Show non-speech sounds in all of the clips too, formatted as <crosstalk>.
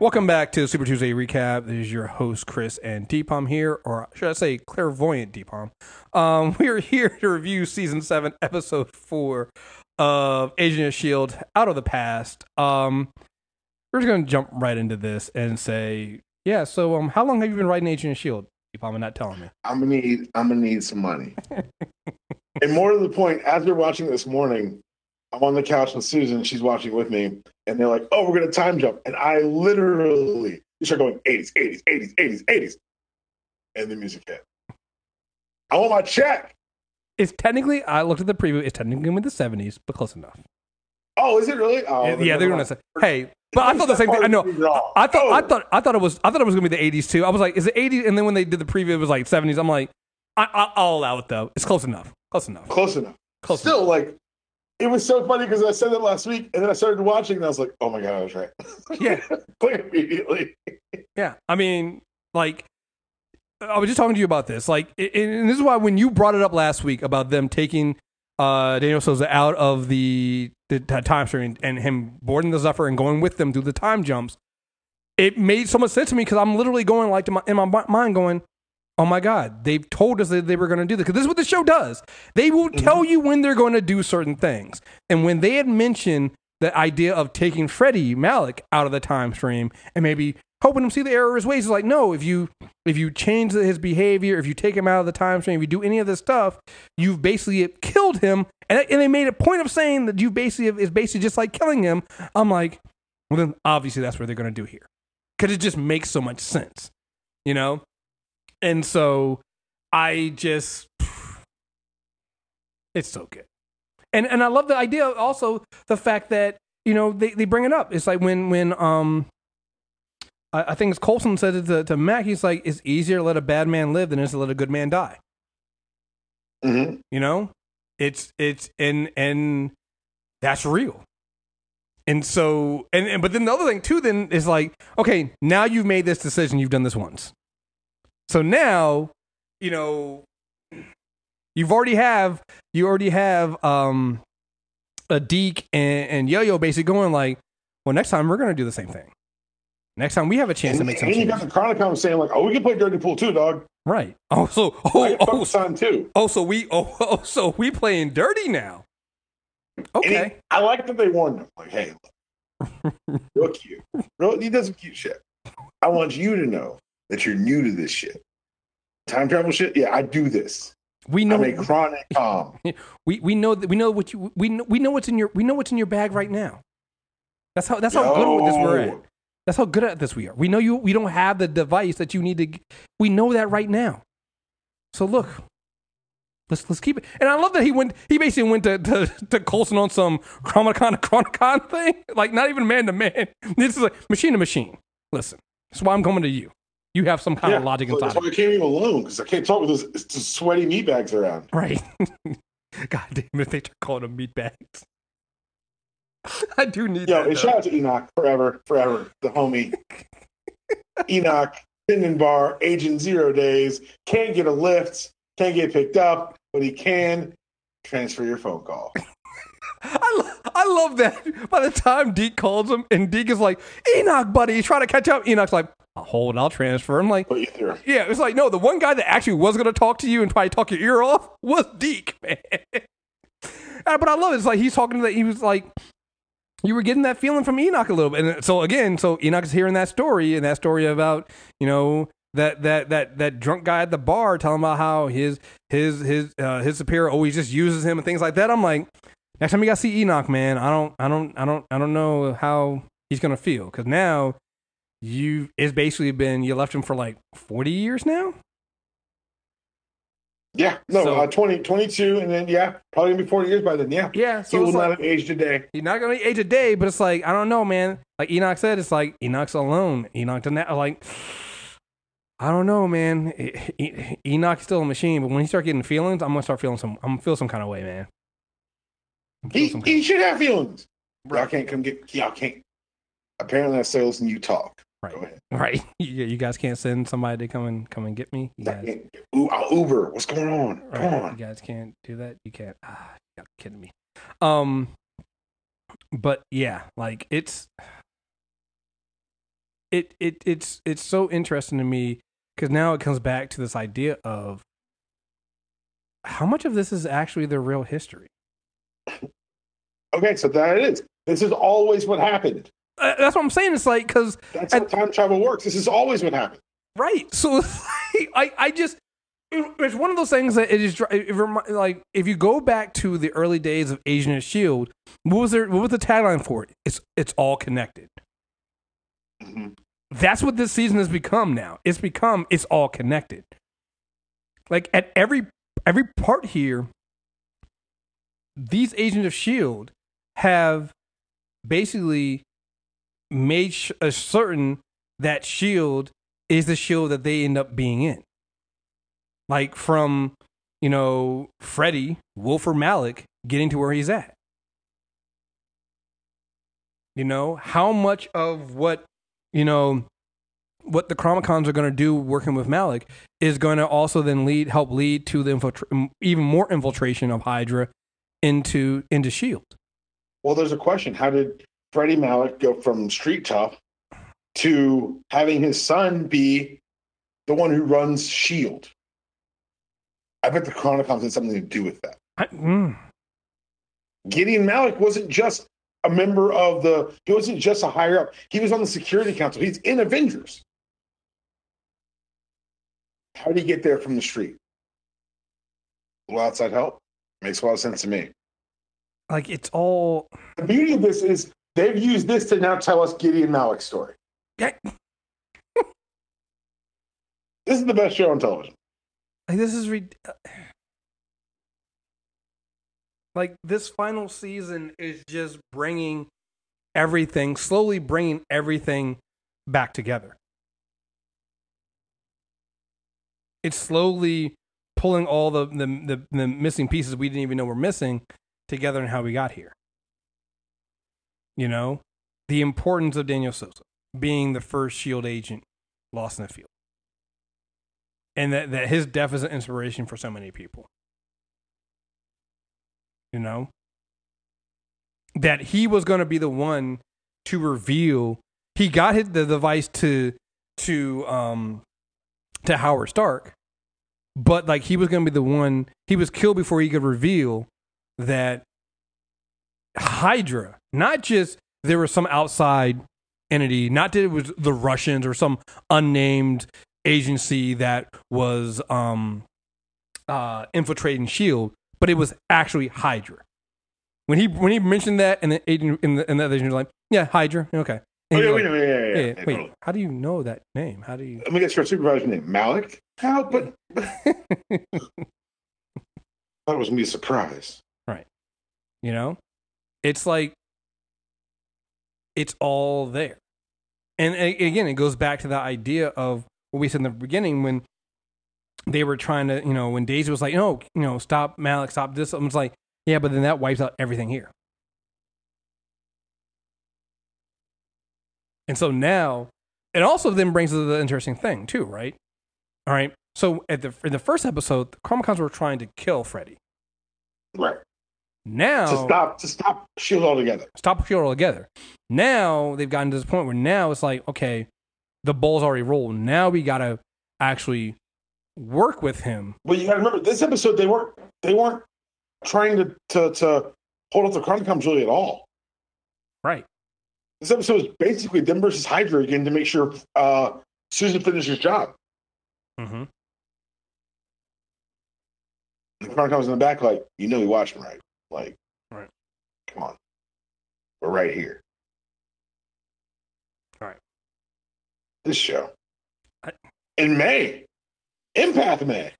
Welcome back to Super Tuesday recap. This is your host Chris and Dpalm here, or should I say clairvoyant Dpalm. Um, <laughs> we are here to review season seven, episode four of Agent of Shield: Out of the Past. Um, we're just gonna jump right into this and say, yeah. So, um, how long have you been writing Agent of Shield? Dpalm, and not telling me. I'm gonna need I'm gonna need some money. <laughs> and more to the point, as we're watching this morning, I'm on the couch with Susan, she's watching with me, and they're like, Oh, we're gonna time jump. And I literally start going 80s, 80s, 80s, 80s, 80s. And the music hit. I want my check. It's technically, I looked at the preview. It's technically in the seventies, but close enough. Oh, is it really? Oh, yeah, then yeah, they're gonna say, "Hey," but I thought the same thing. I know. I thought, I Oh. thought, I thought it was, I thought it was gonna be the '80s too. I was like, "Is it '80s?" And then when they did the preview, it was like '70s. I'm like, I, I, I'll allow it though. It's close enough. Close enough. close enough. Close Still, like, it was so funny because I said it last week, and then I started watching, and I was like, "Oh my god, I was right." <laughs> Yeah. like immediately. Yeah, I mean, like, I was just talking to you about this. Like, and and this is why when you brought it up last week about them taking uh, Daniel Sousa out of the the time stream and him boarding the Zephyr and going with them through the time jumps, it made so much sense to me because I'm literally going like to my, in my mind going. Oh my God! They've told us that they were going to do this because this is what the show does. They will mm-hmm. tell you when they're going to do certain things, and when they had mentioned the idea of taking Freddie Malik out of the time stream and maybe helping him see the error of his ways. It's like, no, if you if you change his behavior, if you take him out of the time stream, if you do any of this stuff, you've basically killed him. And, and they made a point of saying that you basically is basically just like killing him. I'm like, well, then obviously that's what they're going to do here because it just makes so much sense, you know. And so I just, it's so good. And and I love the idea also the fact that you know they, they bring it up. It's like when when um I, I think it's Coulson said it to, to Mack. He's like, it's easier to let a bad man live than it is to let a good man die. Mm-hmm. You know, it's it's and and that's real. And so and, and but then the other thing too then is like, okay, now you've made this decision. You've done this once. So now, you know, you've already have you already have um a Deke and, and Yo Yo basically going like, well, next time we're gonna do the same thing. Next time we have a chance And, to make some and you got the Chronicom saying like, "Oh, we can play Dirty Pool too, dog." Right. Oh, so oh, oh, focus too. oh, so we oh, <laughs> oh so we playing dirty now. Okay. he- I like that they warned him. Like, hey, look, <laughs> real cute. Real, he does some cute shit. I want you to know that you're new to this shit. Time travel shit. Yeah, I do this. we know I'm a chronic um. <laughs> we, we know that we know what you we know, we know what's in your we know what's in your bag right now. That's how that's how good with this we're at. That's how good at this we are. We know you we don't have the device that you need to we know that right now. So look, let's let's keep it. And I love that he went he basically went to to, to Coulson on some Chronicom <laughs> Chronicom thing. Like not even man to man. <laughs> This is like machine to machine. Listen, that's why I'm coming to you. You have some kind of logic so inside. That's why I came even alone because I can't talk with those sweaty meat bags around. Right. <laughs> God damn it, they start calling them meat bags. <laughs> I do need Yo, that. and shout out to Enoch forever, forever, the homie. <laughs> Enoch, Tendon Bar, Agent Zero Days, can't get a lift, can't get picked up, but he can transfer your phone call. I, lo- I love that. By the time Deke calls him, and Deke is like, Enoch, buddy, he's trying to catch up. Enoch's like, I'll hold, I'll transfer. I'm like, Put you through. yeah, it's like, no, the one guy that actually was going to talk to you and probably talk your ear off was Deke, <laughs> man. Uh, but I love it. It's like he's talking to that. He was like, you were getting that feeling from Enoch a little bit. And so again, so Enoch is hearing that story and that story about, you know, that that that that drunk guy at the bar telling about how his his his uh, his superior always just uses him and things like that. I'm like, next time you got to see Enoch, man, I don't I don't I don't I don't know how he's gonna feel because now you it's basically been you left him for like 40 years now. Yeah, no, So- uh, 20, 22, and then, yeah, probably gonna be 40 years by then, yeah. Yeah, He so will it's not like, have aged a day. He's not gonna age a day, but it's like I don't know, man. Like Enoch said, it's like Enoch's alone. Enoch doesn't have, like I don't know, man. E- E- Enoch's still a machine, but when he start getting feelings, I'm gonna start feeling some. I'm gonna feel some kind of way, man. He, he should have feelings. Y'all Right. can't come get, y'all can't. Apparently, I say listen, you talk. Right. <laughs> Right. <laughs> You, you guys can't send somebody to come and come and get me. You guys, Ooh, I'll Uber. What's going on? Come on. You guys can't do that. You can't. Ah, you're kidding me. Um, but yeah, like it's it it it's it's so interesting to me because now it comes back to this idea of how much of this is actually the real history. <laughs> Okay, so that it is. This is always what happened. Uh, that's what I'm saying. It's like because That's how time travel works. This is always what happened. right. So like, <laughs> I I just it- it's one of those things that it is it, like if you go back to the early days of Agent of Shield, what was their what was the tagline for it? It's it's all connected. Mhm. That's what this season has become now. It's become it's all connected. Like at every every part here, these Agents of Shield have basically made sh- uh, certain that Shield is the shield that they end up being in. Like from you know Freddy Wilfred Malik getting to where he's at. You know how much of what you know what the Chronicoms are going to do working with Malik is going to also then lead help lead to the infiltra- even more infiltration of Hydra into into Shield. Well, there's a question. How did Freddie Malik go from street tough to having his son be the one who runs Shield? I bet the Chronicoms had something to do with that. I, mm, Gideon Malik wasn't just a member of the. He wasn't just a higher up. He was on the Security Council. He's in Avengers. How did he get there from the street? A little outside help makes a lot of sense to me. like it's all The beauty of this is they've used this to now tell us Gideon Malik's story. <laughs> This is the best show on television. like this is re- like this final season is just bringing everything slowly bringing everything back together it's slowly pulling all the, the the the missing pieces we didn't even know were missing together and how we got here you know the importance of daniel sousa being the first shield agent lost in the field and that, that his death is an inspiration for so many people. You know? That he was going to be the one to reveal he got his, the device to to um to Howard Stark, but like he was going to be the one he was killed before he could reveal that Hydra, not just there was some outside entity, not that it was the Russians or some unnamed agency that was um uh infiltrating shield but it was actually hydra when he when he mentioned that and the agent in the, and the other agent was like yeah hydra okay Oh, yeah, wait, like, a minute, yeah, yeah, yeah, wait totally. how do you know that name how do you Let me get your supervisor's name. Malik? How? But I thought it was to be a surprise. Right? You know it's like it's all there. And again it goes back to the idea of what we said in the beginning when they were trying to you know when daisy was like no you know stop malik stop this. I was like yeah but then that wipes out everything here. And so now it also then brings us the interesting thing too right? All right. So at the in the first episode the chronicoms were trying to kill freddy. Right. Now To stop, to stop Shield altogether. stop Shield altogether. Now they've gotten to this point where now it's like, okay, the ball's already rolled. Now we gotta actually work with him. But you got to remember, this episode they weren't they weren't trying to to, to hold up the Chronicoms really at all. Right. This episode is basically them versus Hydra again to make sure uh, Susan finishes her job. Mm-hmm. The Chronicoms in the back, like, you know, we watched him right. Like, Right. Come on, we're right here. Right. This show I- in May, Empath May.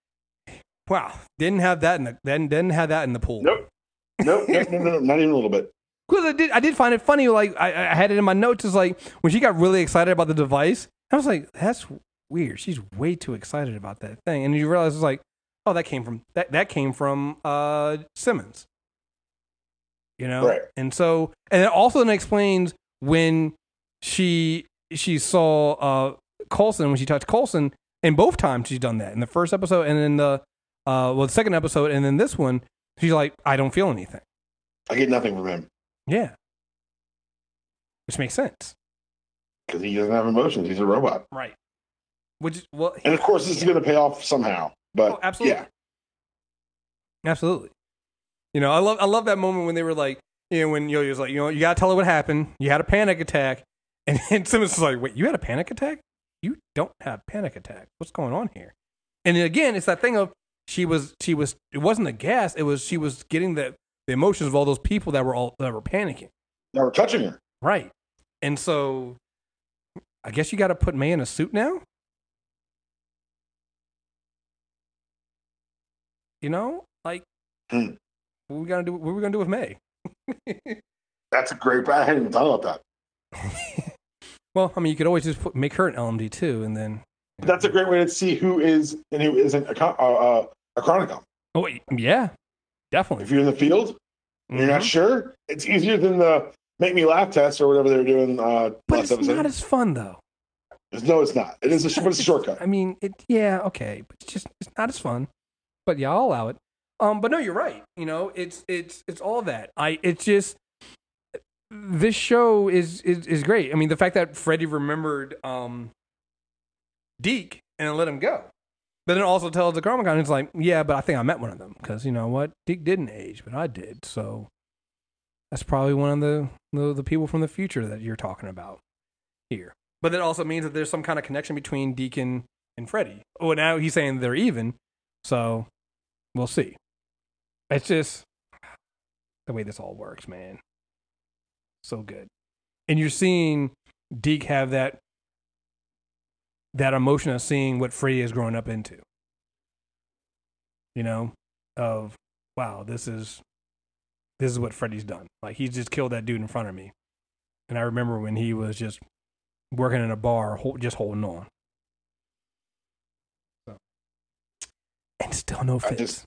Wow. Didn't have that in the didn't, didn't have that in the pool. Nope. Nope. nope no, no, no, not even a little bit. Because I did I did find it funny, like I, I had it in my notes, is like when she got really excited about the device, I was like, that's weird. She's way too excited about that thing. And you realize it's like, oh, that came from that that came from uh Simmons. You know? Right. And so and it also then explains when she she saw uh Coulson when she touched Coulson, and both times she's done that. In the first episode and then the uh well the second episode and then this one, she's like, I don't feel anything. I get nothing from him. Yeah. Which makes sense. because he doesn't have emotions. He's a robot. Right. Which well, And of course, this is going to pay off somehow. But Oh, absolutely. yeah, Absolutely. You know, I love I love that moment when they were like, you know, when Yo was like, you know, you gotta tell her what happened. You had a panic attack, <laughs> and, and Simmons was like, wait, you had a panic attack? You don't have panic attack. What's going on here? And again, it's that thing of she was she was it wasn't the gas. It was she was getting the the emotions of all those people that were all that were panicking. that were touching her. Right. And so, I guess you got to put May in a suit now. You know, like, Hmm. What we gonna do? What we gonna do with May? <laughs> That's a great. I hadn't even thought about that. <laughs> well, I mean, you could always just put, make her an LMD too, and then. That's a great way to see who is and who isn't a, uh, uh, a Chronicom. Oh yeah, definitely. If you're in the field and you're not Mhm. sure, it's easier than the make me laugh test or whatever they were doing uh, But it's episode. not as fun though. no, it's not. It is a, but it's a <laughs> shortcut. I mean, it. Yeah, okay, but it's just it's not as fun. But yeah, I'll allow it. Um, but no, you're right. You know, it's it's it's all that. I it's just this show is is is great. I mean, the fact that Freddie remembered um Deke and let him go, but then also tells the Chronicom, it's like, yeah, but I think I met one of them because you know what, Deke didn't age, but I did. So that's probably one of the the, the people from the future that you're talking about here. But that also means that there's some kind of connection between Deacon and Freddie. Oh, now he's saying they're even. So we'll see. It's just the way this all works, man. So good. And you're seeing Deke have that that emotion of seeing what Freddie is growing up into. You know, of wow, this is this is what Freddie's done. Like he's just killed that dude in front of me. And I remember when he was just working in a bar, just holding on. So. And still no I fits. just-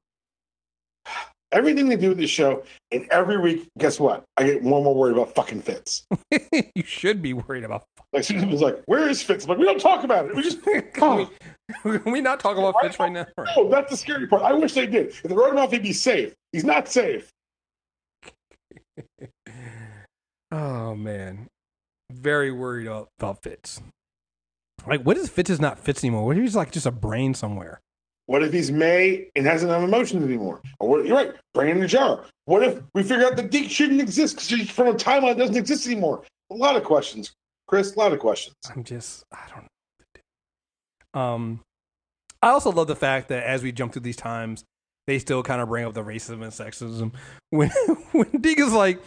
Everything they do with this show, and every week, guess what? I get more and more worried about fucking Fitz. <laughs> you should be worried about. Like Susan was like, "Where is Fitz?" I'm like, we don't talk about it. We just <laughs> can, we, can we not talk about Fitz right now? no. <laughs> Oh, that's the scary part. I wish they did. If they wrote him off, he'd be safe. He's not safe. Oh man, very worried about, about Fitz. Like, what is Fitz is not Fitz anymore? What if he's like just a brain somewhere? What if he's May and hasn't have emotions anymore? Or what, you're right, brain in a jar. What if we figure out that Deke shouldn't exist because he's from a timeline that doesn't exist anymore? A lot of questions, Chris. A lot of questions. I'm just, I don't know. what to do. Um, I also love the fact that as we jump through these times, they still kind of bring up the racism and sexism. <laughs> When when Deke is like,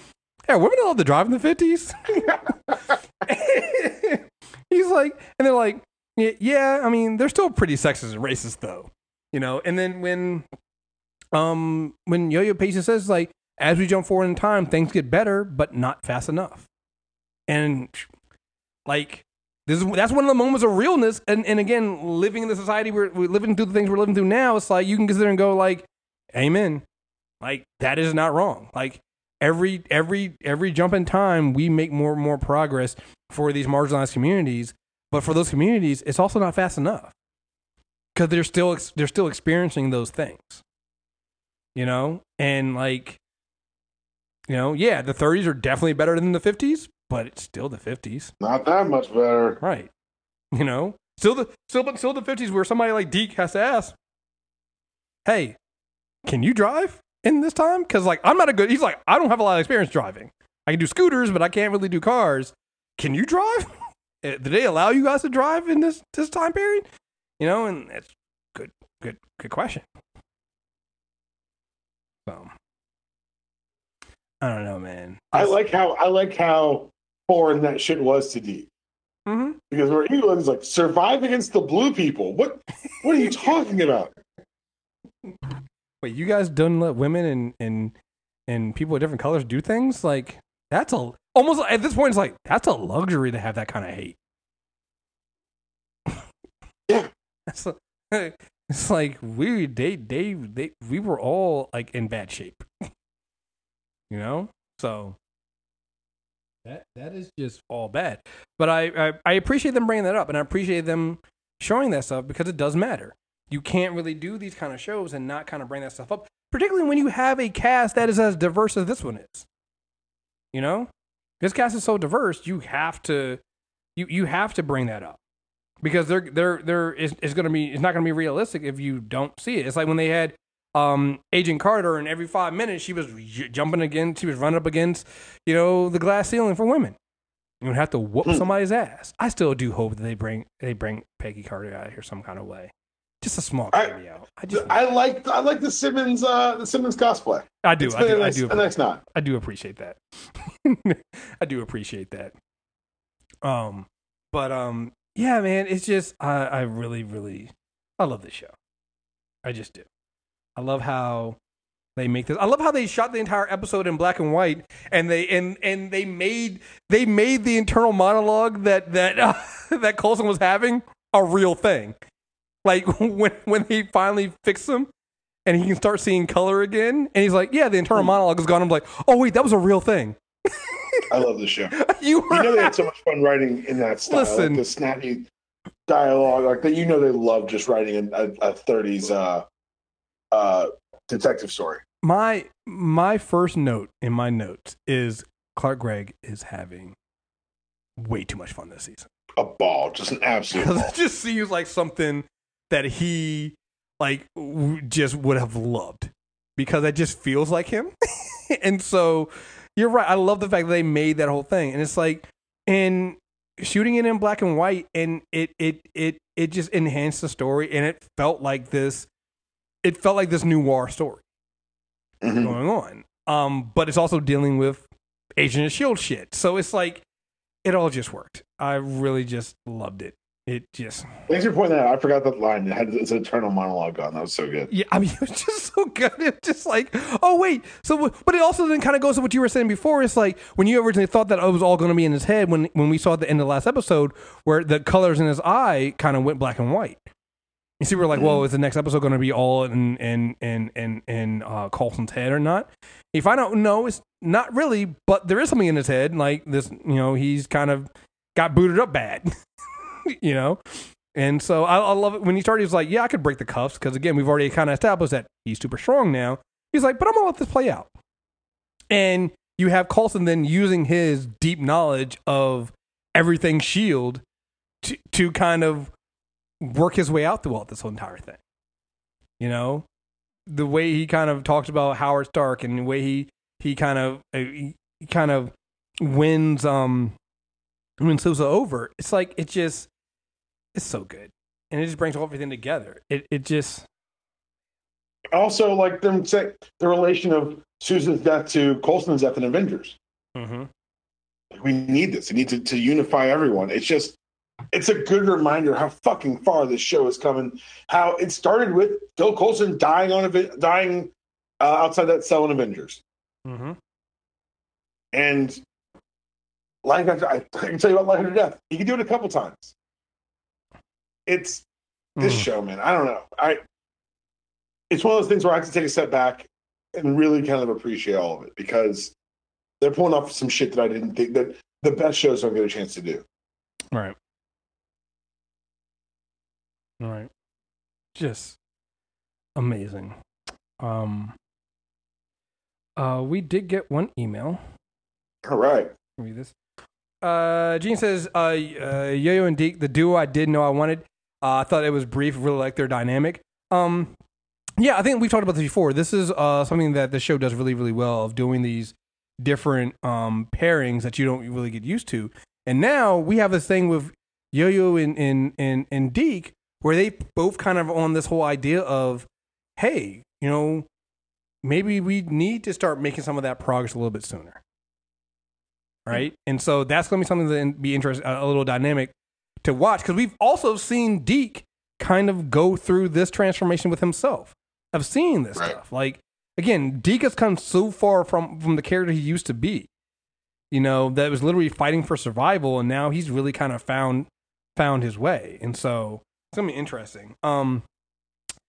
"Hey, are women allowed to drive in the 50s? <laughs> <laughs> He's like, and they're like, "Yeah, yeah, I mean, they're still pretty sexist and racist, though, you know." And then when, um, when Yo-Yo Patient says like, as we jump forward in time, things get better, but not fast enough, and like this is that's one of the moments of realness. And and again, living in the society we're, we're living through the things we're living through now, it's like you can consider and go like, Amen. Like that is not wrong. Like every every every jump in time, we make more and more progress for these marginalized communities. But for those communities, it's also not fast enough because they're still they're still experiencing those things. You know, and like, you know, yeah, the 30s are definitely better than the 50s, but it's still the 50s. Not that much better. Right. You know, still the still but still the fifties where somebody like Deke has to ask, "Hey, can you drive in this time?" Because like I'm not a good. He's like I don't have a lot of experience driving. I can do scooters, but I can't really do cars. Can you drive? <laughs> Eh, Did they allow you guys to drive in this this time period? You know, and it's good, good, good question. So I don't know, man. I like how I like how foreign that shit was to Deke. Mm-hmm. Because where England's like survive against the blue people. What what are you talking about? Wait, you guys don't let women and and and people of different colors do things like that's a almost at this point it's like that's a luxury to have that kind of hate. That's a, it's like <laughs> we they they they we were all like in bad shape. <laughs> you know? So that that is just all bad. But I, I I appreciate them bringing that up and I appreciate them showing that stuff because it does matter. You can't really do these kind of shows and not kind of bring that stuff up, particularly when you have a cast that is as diverse as this one is. You know, this cast is so diverse, you have to you you have to bring that up because they're they're they're is is going to be it's not going to be realistic if you don't see it. It's like when they had um, Agent Carter, and every five minutes she was j- jumping against, she was running up against, you know, the glass ceiling for women. You would have to whoop Hmm. somebody's ass. I still do hope that they bring they bring Peggy Carter out of here some kind of way. Just a small I- cameo. I, just I like I like the Simmons uh the Simmons cosplay. I do It's I do a I nice, do nice nod. I do appreciate that. <laughs> I do appreciate that. Um, but um, yeah, man, it's just I, I really, really, I love this show. I just do. I love how they make this. I love how they shot the entire episode in black and white, and they and and they made they made the internal monologue that that uh, <laughs> that Coulson was having a real thing. Like <laughs> when when they finally fix him, and he can start seeing color again, and he's like, "Yeah, the internal monologue is gone." I'm like, "Oh wait, that was a real thing." <laughs> I love the show. you were You know they had so much fun writing in that style, Listen. like the snappy dialogue, like that. You know they love just writing a, a, a 30s uh, uh, detective story. my my first note in my notes is Clark Gregg is having way too much fun this season A ball, just an absolute <laughs> it just seems like something that he like w- just would have loved because it just feels like him <laughs> and so you're right i love the fact that they made that whole thing and it's like in shooting it in black and white and it it it it just enhanced the story and it felt like this it felt like this noir story Mhm. going on. Um, but it's also dealing with Agent of Shield shit. So it's like it all just worked. I really just loved it. It just Thanks for pointing that out. I forgot that line. It had its eternal monologue on. That was so good. yeah, I mean <laughs> it was just so good. It's just like, oh wait. So but it also then kind of goes to what you were saying before. It's like when you originally thought that it was all going to be in his head when when we saw at the end of the last episode where the colors in his eye kind of went black and white. You see, we're like, well, is the next episode going to be all in in in in in uh, head or not? If I don't know, it's not really, but there is something in his head. Like this, you know, he's kind of got booted up bad, <laughs> <laughs> you know. And so I, I love it when he started. He was like, yeah, I could break the cuffs because again, we've already kind of established that he's super strong now. He's like, but I'm gonna let this play out. And you have Coulson then using his deep knowledge of everything Shield to to kind of work his way out throughout this whole entire thing. You know, the way he kind of talks about Howard Stark and the way he he kind of uh, he, kind of wins um wins Sousa over. It's like it just it's so good, and it just brings everything together. It it just Also, like them say the relation of Sousa's death to Coulson's death in Avengers. mm-hmm. We need this. We need to, to unify everyone. It's just, it's a good reminder how fucking far this show is coming. How it started with Phil Coulson dying on a dying uh, outside that cell in Avengers, Mm-hmm. and Hunter. I, I can tell you about Lion Hunter Death. He can do it a couple times. It's this Mm. show, man. I don't know. I it's one of those things where I have to take a step back and really kind of appreciate all of it because they're pulling off some shit that I didn't think that the best shows don't get a chance to do. Right. Right. Just amazing. Um uh we did get one email. All right. Read this. Uh Gene says uh, uh Yo-Yo and Deke, the duo I did know I wanted. Uh, I thought it was brief, really like their dynamic. Um yeah, I think we've talked about this before. This is uh something that the show does really, really well of doing these different um pairings that you don't really get used to. And now we have this thing with Yo-Yo and and and, and Deke where they both kind of on this whole idea of, hey, you know, maybe we need to start making some of that progress a little bit sooner. Right? And so that's going to be something that be interesting, a little dynamic to watch because we've also seen Deke kind of go through this transformation with himself of seeing this Right. stuff. Like again, Deke has come so far from from the character he used to be. You know, that was literally fighting for survival and now he's really kind of found found his way. And so it's gonna be interesting. Um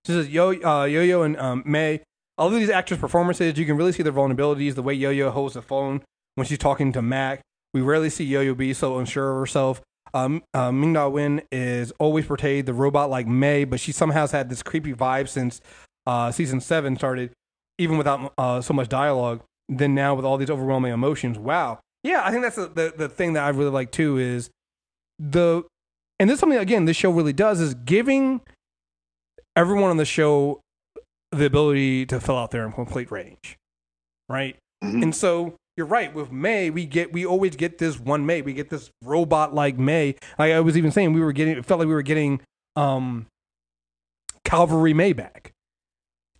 this is Yo uh, Yo Yo and um, May. All of these actors' performances, you can really see their vulnerabilities. The way Yo Yo holds the phone when she's talking to Mack. We rarely see Yo Yo be so unsure of herself. Um, uh, Ming Na Wen is always portrayed the robot like May, but she somehow has had this creepy vibe since uh, season seven started, even without uh, so much dialogue. Then now with all these overwhelming emotions, wow, yeah, I think that's the, the the thing that I really like too is the and this is something again this show really does is giving everyone on the show the ability to fill out their complete range, right? Mhm. And so you're right with May. We get we always get this one May. We get this robot like May. Like I was even saying, we were getting it felt like we were getting um Cavalry May back.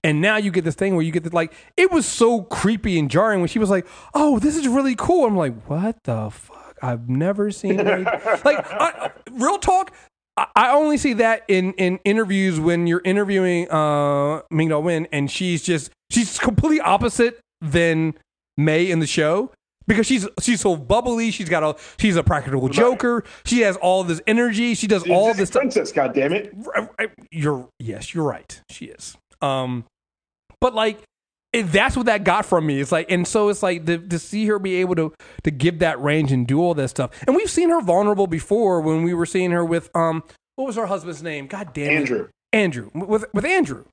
And now you get this thing where you get this like it was so creepy and jarring when she was like, "Oh, this is really cool." I'm like, "What the fuck? I've never seen May." <laughs> like I, real talk. I- I only see that in, in interviews when you're interviewing uh, Ming Na Wen and she's just she's completely opposite than May in the show because she's she's so bubbly. She's got a she's a practical joker. She has all this energy. She does She's all this stuff. princess, God damn it! I- I- You're yes, you're right. She is. Um, but like it, that's what that got from me. It's like, and so it's like to, to see her be able to to give that range and do all that stuff. And we've seen her vulnerable before when we were seeing her with um, what was her husband's name? God damn it, Andrew. Andrew with with Andrew,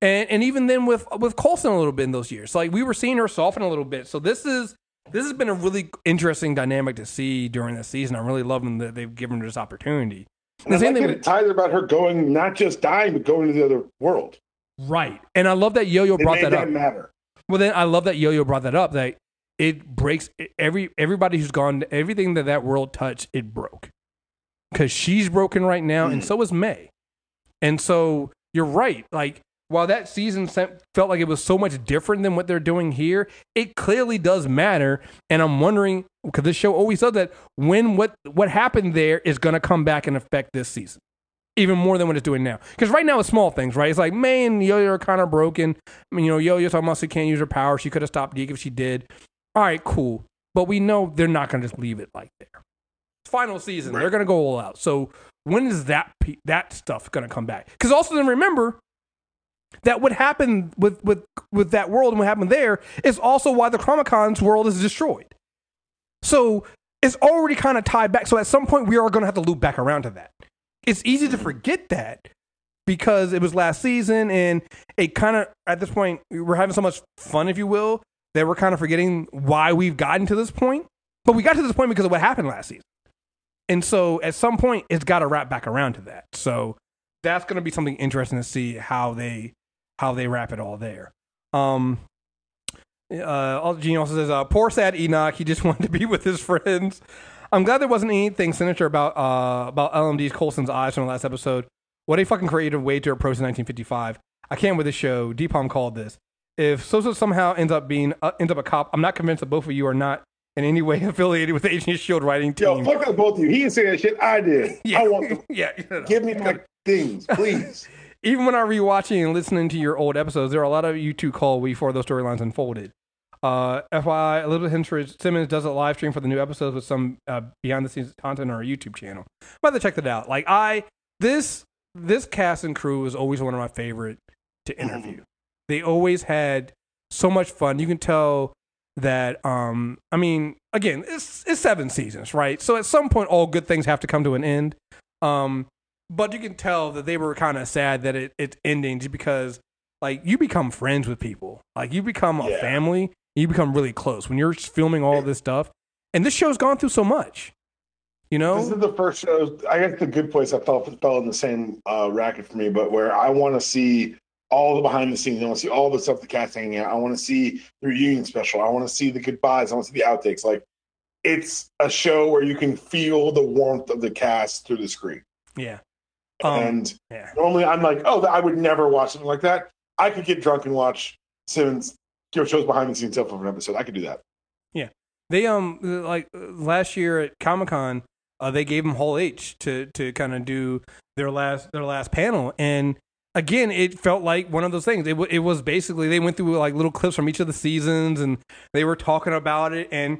and and even then with with Coulson a little bit in those years. Like we were seeing her soften a little bit. So this is this has been a really interesting dynamic to see during this season. I'm really loving that they've given her this opportunity. And The same like thing with- it ties about her going, not just dying, but going to the other world. Right. And I love that Yo Yo brought that that up. matter. Well, then I love that Yo Yo brought that up. That it breaks every everybody who's gone everything that that world touched. It broke because she's broken right now, and Mm. so is May. And so you're right. Like while that season felt like it was so much different than what they're doing here, it clearly does matter. And I'm wondering because this show always does that when what what happened there is going to come back and affect this season. Even more than what it's doing now. Because right now it's small things, right? It's like May and Yo Yo are kind of broken. I mean, you know, Yo Yo talking about she can't use her power. She could have stopped Deke if she did. All right, cool. But we know they're not going to just leave it like there. Final season. They're going to go all out. So when is that pe- that stuff going to come back? Because also then remember that what happened with with with that world and what happened there is also why the Chronicom's world is destroyed. So it's already kind of tied back. So at some point we are going to have to loop back around to that. It's easy to forget that because it was last season and it kind of at this point we're having so much fun, if you will, that we're kind of forgetting why we've gotten to this point. But we got to this point because of what happened last season. And so at some point it's got to wrap back around to that. So that's going to be something interesting to see how they how they wrap it all there. Um uh Gene also says uh poor sad Enoch, he just <laughs> wanted to be with his friends. I'm glad there wasn't anything sinister about uh about LMD's Coulson's eyes from the last episode. What a fucking creative way to approach 1955. I can't with this show. Dpalm called this. If Sousa somehow ends up being uh, ends up a cop, I'm not convinced that both of you are not in any way <laughs> affiliated with Agent Shield writing team. Yo, fuck up both of you. He didn't say that shit. I did. yeah, <laughs> I want them. yeah. no, no. <laughs> Give me my things, please. even when I'm rewatching and listening to your old episodes, there are a lot of you two call before those storylines unfolded. Uh, FYI, Elizabeth Henstridge Simmons does a live stream for the new episodes with some uh, behind the scenes content on our YouTube channel. To check that out. Like I, this this cast and crew is always one of my favorite to interview. They always had so much fun. You can tell that. Um, I mean, again, it's it's seven seasons, right? So at some point, all good things have to come to an end. Um, but you can tell that they were kind of sad that it, it's ending just because like you become friends with people like you become a Yeah. family you become really close when you're filming all this stuff and this show's gone through so much you know, This is the first show. I guess the good place I felt fell in the same uh, racket for me, but where I want to see all the behind the scenes. I want to see all the stuff the cast hanging out. I want to see the reunion special. I want to see the goodbyes. I want to see the outtakes. Like it's a show where you can feel the warmth of the cast through the screen. yeah um, and yeah normally I'm like, oh, I would never watch something like that. I could get drunk and watch Simmons you know, shows behind the scenes stuff of an episode. I could do that. Yeah. They um like last year at comic-con uh, they gave them Hall H to to kind of do their last their last panel and again it felt like one of those things it, w- it was basically they went through like little clips from each of the seasons and they were talking about it and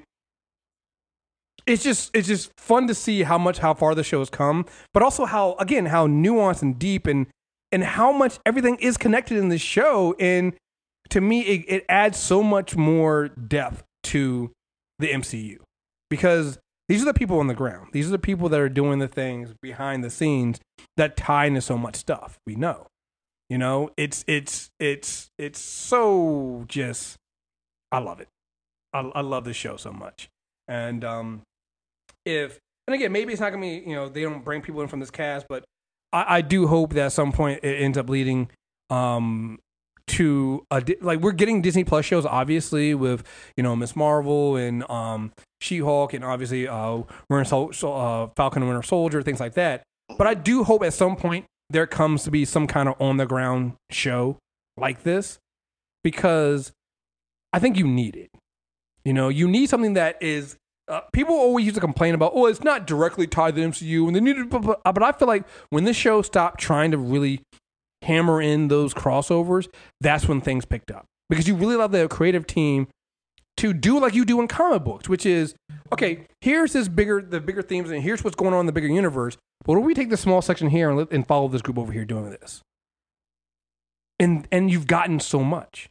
it's just it's just fun to see how much how far the show has come but also how again how nuanced and deep and and how much everything is connected in this show and to me it, it adds so much more depth to the MCU because these are the people on the ground. These are the people that are doing the things behind the scenes that tie into so much stuff. We know, you know, it's it's it's it's so just. I love it. I, I love this show so much, and um, if and again, maybe it's not gonna be you know they don't bring people in from this cast, but I, I do hope that at some point it ends up leading um to a like we're getting Disney Plus shows obviously with you know Miss Marvel and um She Hulk and obviously uh Winter Sol- uh, Falcon and Winter Soldier things like that. But I do hope at some point there comes to be some kind of on the ground show like this because I think you need it. You know, you need something that is. Uh, people always used to complain about, oh, it's not directly tied to the MCU, and they need but I feel like when this show stopped trying to really hammer in those crossovers, that's when things picked up because you really love the creative team to do like you do in comic books, which is okay. Here's this bigger, the bigger themes, and here's what's going on in the bigger universe. But what do we take this small section here and, let, and follow this group over here doing this? And and you've gotten so much,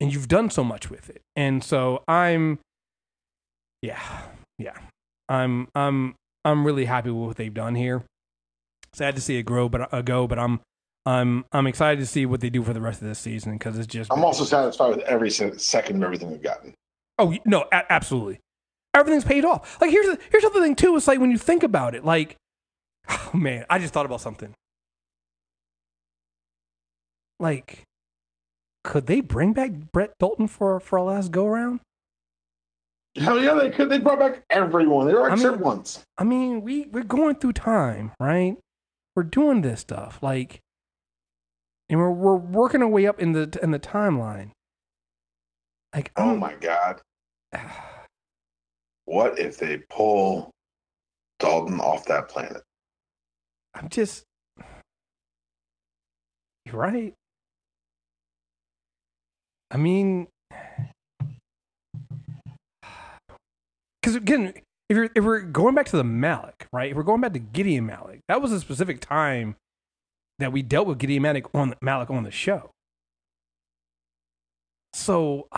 and you've done so much with it, and so I'm, yeah, yeah, I'm I'm I'm really happy with what they've done here. Sad to see it grow, but uh, go, but I'm I'm I'm excited to see what they do for the rest of this season because it's just I'm also satisfied with every second of everything we've gotten. Oh no, a- absolutely. Everything's paid off. Like here's the, here's the other thing too. It's like when you think about it, like, oh man, I just thought about something. Like, could they bring back Brett Dalton for for a last go round? Hell yeah, they could. They brought back everyone. They were I except mean- once. I mean, we we're going through time, right? We're doing this stuff, like, and we're we're working our way up in the in the timeline. Like, Oh I'm- my god. What if they pull Dalton off that planet? I'm just. You're right. I mean, because again, if you're if we're going back to the Malik, right? If we're going back to Gideon Malik, that was a specific time that we dealt with Gideon Malik on Malik on the show. So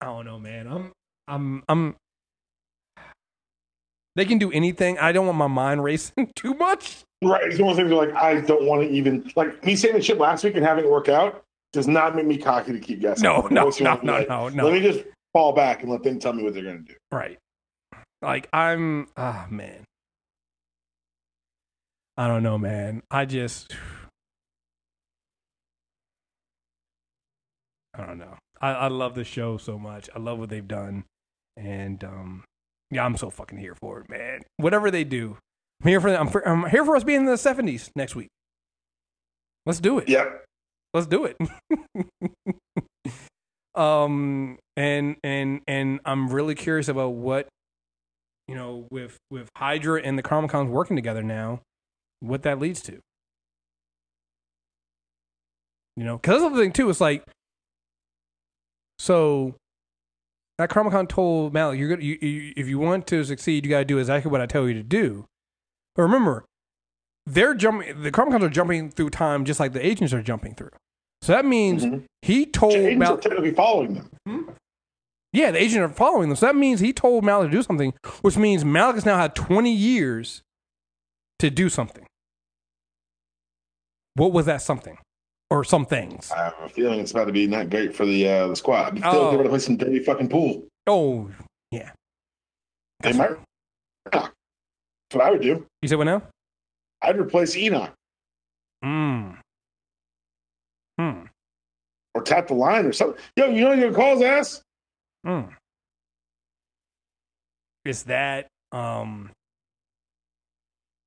I don't know, man. I'm I'm I'm they can do anything. I don't want my mind <laughs> racing too much. Right. It's one of those things where, like, I don't want to even, like, me saying the shit last week and having it work out does not make me cocky to keep guessing. No, no, no, no, like, no, no. Let me just fall back and let them tell me what they're going to do. Right. Like I'm ah man. I don't know, man. I just <sighs> I don't know. I, I love the show so much. I love what they've done. And um yeah, I'm so fucking here for it, man. Whatever they do. I'm here for I'm, for, I'm here for us being in the 70s next week. Let's do it. Yep. let's do it. <laughs> um, and and and I'm really curious about what you know with with Hydra and the Comic-Cons working together now, what that leads to. You know, because the thing too. It's like, so that Comic Con told Malik, you're gonna, you, you, if you want to succeed, you got to do exactly what I tell you to do. But remember, they're jumping. The Comic Cons are jumping through time just like the agents are jumping through. So that means Mhm. he told Agents are Malik. technically following them. Yeah, the agents are following them. So that means he told Malik to do something, which means Malik has now had 20 years to do something. What was that something? Or some things? I have a feeling it's about to be not great for the uh, the squad. I feel Oh. like they're going to play some dirty fucking pool. Oh, yeah. They might. That's what I would do. You said what now? I'd replace Enoch Hmm. Hmm. or tap the line or something. Yo, you know your calls ass? Hmm. Is that um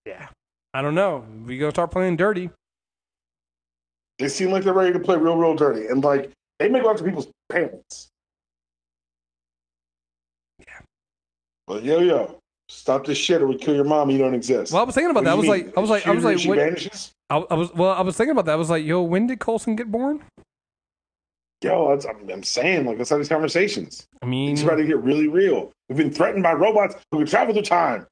yeah. I don't know. We gonna start playing dirty. They seem like they're ready to play real, real dirty. And like, they make love to people's pants. Yeah. But yo, yo, stop this shit or we kill your mom. You don't exist. Well, I was thinking about What that. I was mean? like I was like I was like she what, vanishes? I, I was well, I was thinking about that. I was like, yo, when did Coulson get born? Yo, that's, I'm, I'm saying, like, let's have these conversations. I mean It's about to get really real. We've been threatened by robots who can travel through time.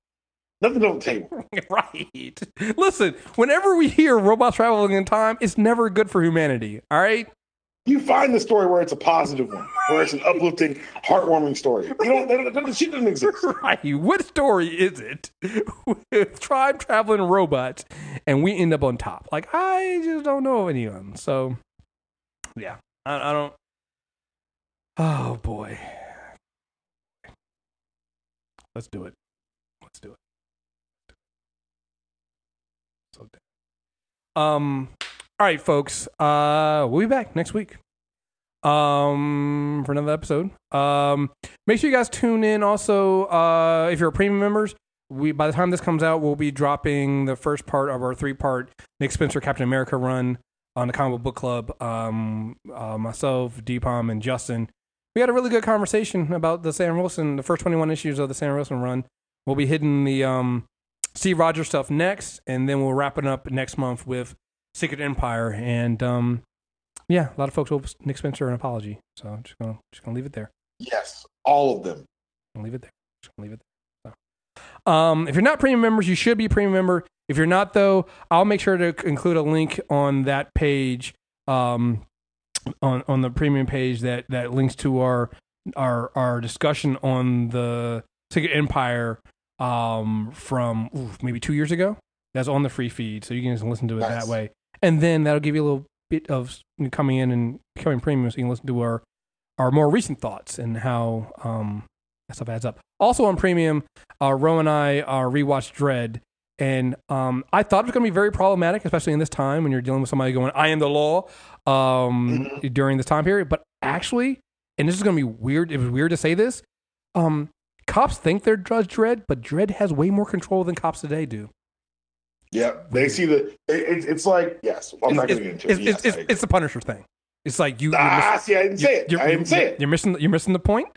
Nothing on the table. <laughs> right. Listen, whenever we hear robots traveling in time, it's never good for humanity. All right? You find the story where it's a positive one, where it's an uplifting, heartwarming story. You don't, that, that, that shit doesn't exist. <laughs> Right. What story is it with tribe traveling robots and we end up on top? Like, I just don't know of anyone. So, yeah, I, I don't. Oh, boy. let's do it. Let's do it. So, um, all right, folks. Uh, we'll be back next week. Um, for another episode. Um, make sure you guys tune in. Also, uh, if you're a premium members, we by the time this comes out, we'll be dropping the first part of our three part Nick Spencer Captain America run on the Comic Book Club. Um, uh, myself, Dpalm, and Justin. We had a really good conversation about the Sam Wilson, the first 21 issues of the Sam Wilson run. We'll be hitting the um, Steve Rogers stuff next, and then we'll wrap it up next month with Secret Empire. And um, yeah, a lot of folks owe Nick Spencer an apology, so I'm just gonna just gonna leave it there. Yes, all of them. I'll leave it there. Just gonna leave it there. So. Um, if you're not premium members, you should be a premium member. If you're not, though, I'll make sure to include a link on that page, um, on on the premium page that that links to our our our discussion on the Secret Empire um, from ooh, maybe two years ago. That's on the free feed, so you can just listen to it Nice. that way, and then that'll give you a little bit of coming in and becoming premium, so you can listen to our our more recent thoughts and how um, that stuff adds up. Also on premium, uh, Ro and I uh, rewatched Dredd, and um, I thought it was going to be very problematic, especially in this time when you're dealing with somebody going, "I am the law," um, during this time period. But actually, and this is going to be weird. It was weird to say this. Um, cops think they're Judge Dredd, but Dredd has way more control than cops today do. Yeah, they see the. It, it, it's like yes. I'm not it's, going to get into it's, it. Yes, it's, it's, it's the Punisher thing. It's like you. ah, miss- see, I didn't say it. I didn't say it. You're missing. You're missing the point.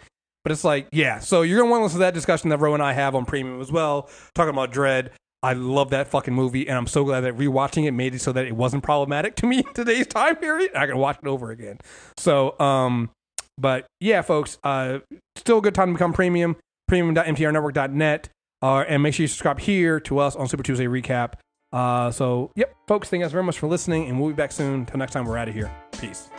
But it's like, yeah. So you're gonna want to listen to that discussion that Ro and I have on Premium as well, talking about Dredd. I love that fucking movie, and I'm so glad that rewatching it made it so that it wasn't problematic <laughs> to me in today's time period. I can watch it over again. So, um, but yeah, folks, uh, still a good time to become premium. Premium.mtrnetwork.net, uh, and make sure you subscribe here to us on Super Tuesday Recap. Uh, so, yep, folks, thank you guys very much for listening, and we'll be back soon. Till next time, we're out of here. Peace.